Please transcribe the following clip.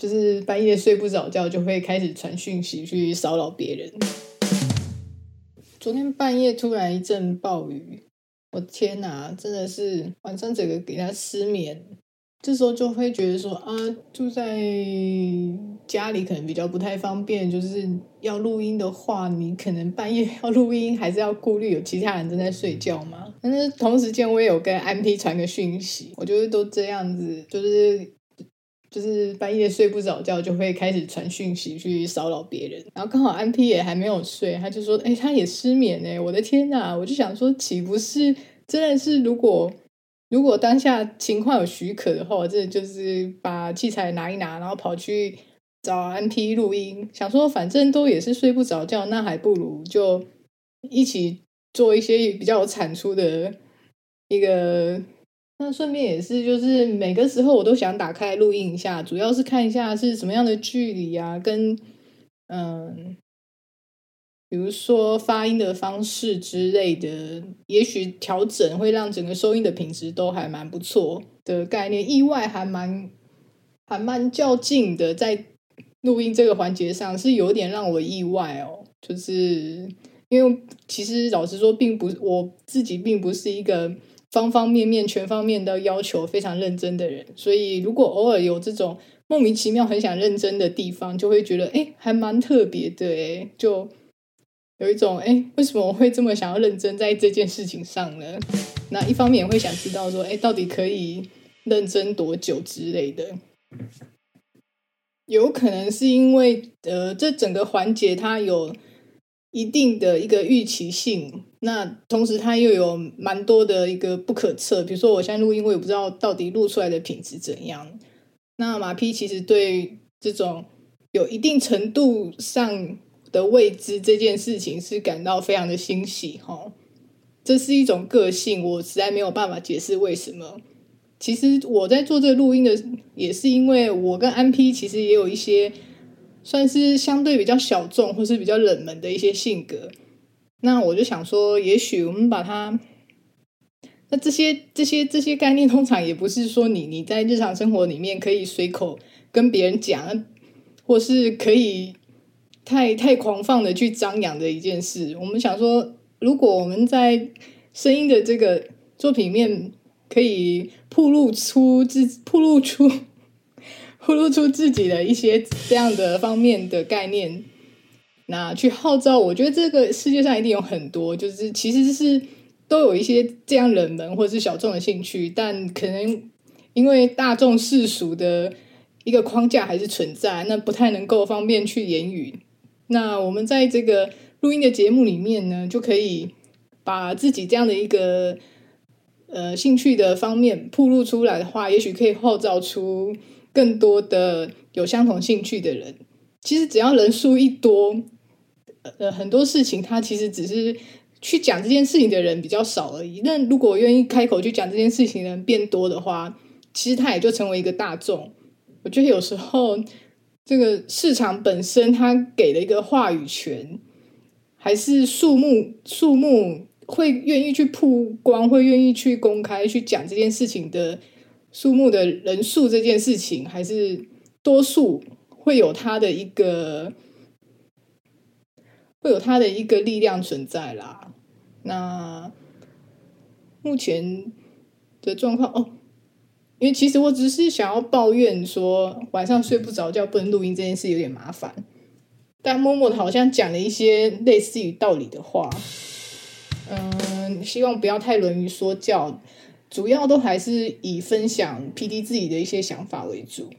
就是半夜睡不着觉，就会开始传讯息去骚扰别人。昨天半夜突然一阵暴雨，我天哪，真的是晚上整个给他失眠。这时候就会觉得说啊，住在家里可能比较不太方便，就是要录音的话，你可能半夜要录音，还是要顾虑有其他人正在睡觉嘛。但是同时间我也有跟 MP 传个讯息，我觉得都这样子，就是就是半夜睡不着觉，就会开始传讯息去骚扰别人。然后刚好 MP 也还没有睡，他就说：“哎，他也失眠哎！”我的天哪！我就想说，岂不是真的是如果。如果当下情况有许可的话，我这就是把器材拿一拿，然后跑去找 MP 录音。想说反正都也是睡不着觉，那还不如就一起做一些比较有产出的一个。那顺便也是，就是每个时候我都想打开录音一下，主要是看一下是什么样的距离啊，跟嗯。比如说发音的方式之类的，也许调整会让整个收音的品质都还蛮不错的概念。意外还蛮还蛮较劲的，在录音这个环节上是有点让我意外哦。就是因为其实老实说，并不我自己并不是一个方方面面、全方面都要求非常认真的人，所以如果偶尔有这种莫名其妙很想认真的地方，就会觉得哎，还蛮特别的哎，就。有一种哎，为什么我会这么想要认真在这件事情上呢？那一方面也会想知道说，哎，到底可以认真多久之类的？有可能是因为呃，这整个环节它有一定的一个预期性，那同时它又有蛮多的一个不可测。比如说，我现在录音，我也不知道到底录出来的品质怎样。那马匹其实对这种有一定程度上。的未知这件事情是感到非常的欣喜哈，这是一种个性，我实在没有办法解释为什么。其实我在做这个录音的，也是因为我跟安 P 其实也有一些算是相对比较小众或是比较冷门的一些性格。那我就想说，也许我们把它，那这些这些这些概念，通常也不是说你你在日常生活里面可以随口跟别人讲，或是可以。太太狂放的去张扬的一件事，我们想说，如果我们在声音的这个作品面可以曝露出自曝露出呼露出自己的一些这样的方面的概念，那去号召，我觉得这个世界上一定有很多，就是其实是都有一些这样冷门或者是小众的兴趣，但可能因为大众世俗的一个框架还是存在，那不太能够方便去言语。那我们在这个录音的节目里面呢，就可以把自己这样的一个呃兴趣的方面曝露出来的话，也许可以号召出更多的有相同兴趣的人。其实只要人数一多，呃，很多事情它其实只是去讲这件事情的人比较少而已。那如果愿意开口去讲这件事情的人变多的话，其实它也就成为一个大众。我觉得有时候。这个市场本身，它给了一个话语权，还是数目数目会愿意去曝光，会愿意去公开去讲这件事情的数目的人数，这件事情还是多数会有他的一个会有他的一个力量存在啦。那目前的状况哦。因为其实我只是想要抱怨说晚上睡不着觉不能录音这件事有点麻烦，但默默的好像讲了一些类似于道理的话，嗯，希望不要太沦于说教，主要都还是以分享 PD 自己的一些想法为主。